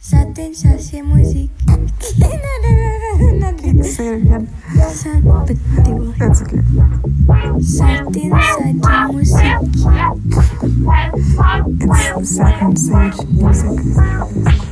Zaten şahsi müzik. Say it again. That's okay. Zaten şahsi müzik. It's satin sage music.